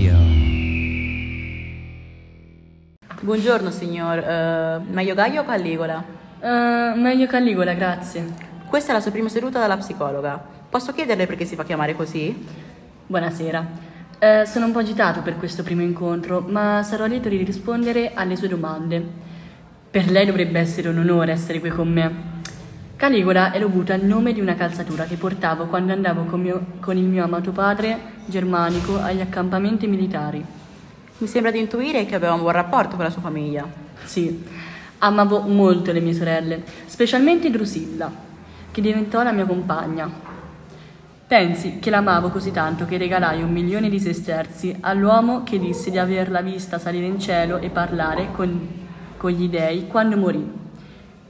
Radio. Buongiorno signor, uh, meglio Gaio o Calligola? Uh, meglio Calligola, grazie. Questa è la sua prima seduta dalla psicologa. Posso chiederle perché si fa chiamare così? Buonasera. Uh, sono un po' agitato per questo primo incontro, ma sarò lieto di rispondere alle sue domande. Per lei dovrebbe essere un onore essere qui con me. Caligola è dovuta al nome di una calzatura che portavo quando andavo con, mio, con il mio amato padre germanico agli accampamenti militari. Mi sembra di intuire che aveva un buon rapporto con la sua famiglia. Sì, amavo molto le mie sorelle, specialmente Drusilla, che diventò la mia compagna. Pensi che l'amavo così tanto che regalai un milione di sesterzi all'uomo che disse di averla vista salire in cielo e parlare con, con gli dei quando morì.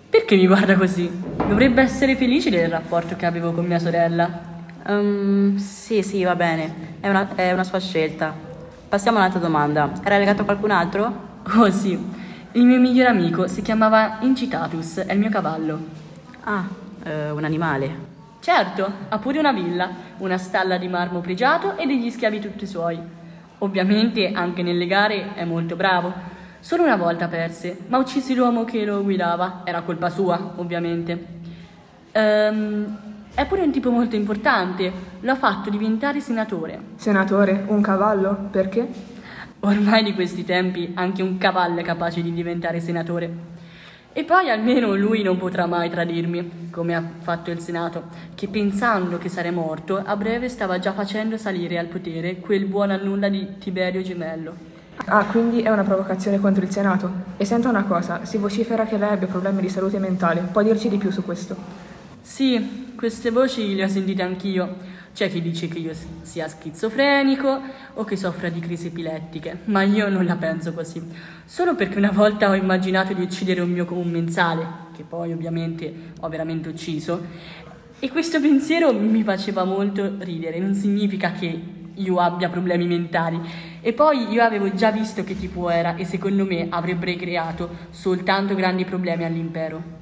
Perché mi guarda così? Dovrebbe essere felice del rapporto che avevo con mia sorella. Ehm, sì, sì, va bene. È una, è una sua scelta. Passiamo a un'altra domanda. Era legato a qualcun altro? Oh sì, il mio migliore amico si chiamava Incitatus, è il mio cavallo. Ah, eh, un animale. Certo, ha pure una villa, una stalla di marmo pregiato e degli schiavi tutti suoi. Ovviamente anche nelle gare è molto bravo. Solo una volta perse, ma uccisi l'uomo che lo guidava. Era colpa sua, ovviamente. Ehm, è pure un tipo molto importante. L'ha fatto diventare senatore. Senatore, un cavallo? Perché? Ormai di questi tempi anche un cavallo è capace di diventare senatore. E poi almeno lui non potrà mai tradirmi, come ha fatto il Senato, che pensando che sarei morto, a breve stava già facendo salire al potere quel buon a nulla di Tiberio Gemello. Ah, quindi è una provocazione contro il Senato. E senta una cosa, si vocifera che lei abbia problemi di salute mentale. Può dirci di più su questo? Sì, queste voci le ho sentite anch'io. C'è chi dice che io sia schizofrenico o che soffra di crisi epilettiche, ma io non la penso così. Solo perché una volta ho immaginato di uccidere un mio commensale, che poi ovviamente ho veramente ucciso, e questo pensiero mi faceva molto ridere. Non significa che io abbia problemi mentali. E poi io avevo già visto che tipo era e secondo me avrebbe creato soltanto grandi problemi all'impero.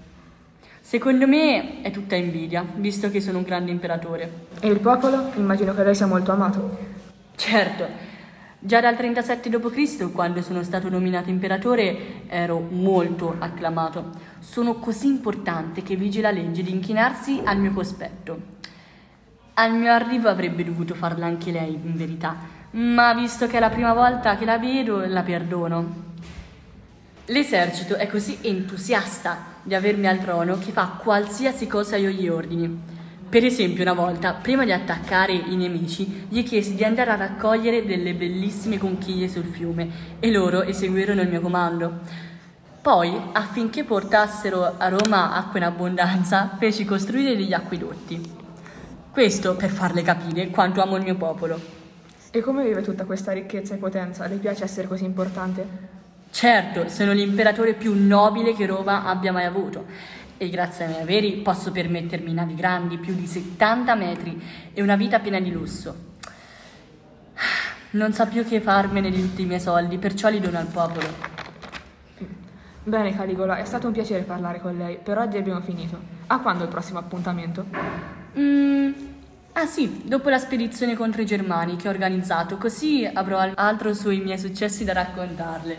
Secondo me è tutta invidia, visto che sono un grande imperatore. E il popolo? Immagino che lei sia molto amato. Certo, già dal 37 d.C., quando sono stato nominato imperatore, ero molto acclamato. Sono così importante che vige la legge di inchinarsi al mio cospetto. Al mio arrivo avrebbe dovuto farla anche lei, in verità, ma visto che è la prima volta che la vedo, la perdono. L'esercito è così entusiasta di avermi al trono che fa qualsiasi cosa io gli ordini. Per esempio, una volta, prima di attaccare i nemici, gli chiesi di andare a raccogliere delle bellissime conchiglie sul fiume e loro eseguirono il mio comando. Poi, affinché portassero a Roma acqua in abbondanza, feci costruire degli acquedotti. Questo per farle capire quanto amo il mio popolo. E come vive tutta questa ricchezza e potenza? Le piace essere così importante? Certo, sono l'imperatore più nobile che Roma abbia mai avuto e grazie ai miei averi posso permettermi navi grandi, più di 70 metri e una vita piena di lusso. Non so più che farmene di tutti i miei soldi, perciò li dono al popolo. Bene, Caligola, è stato un piacere parlare con lei. Per oggi abbiamo finito. A quando il prossimo appuntamento? Mm, ah sì, dopo la spedizione contro i germani che ho organizzato, così avrò al- altro sui miei successi da raccontarle.